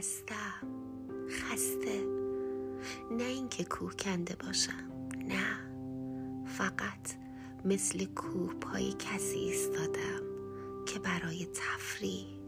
خستم. خسته. نه اینکه کوه کنده باشم. نه. فقط مثل کوه پای کسی ایستادم که برای تفریح.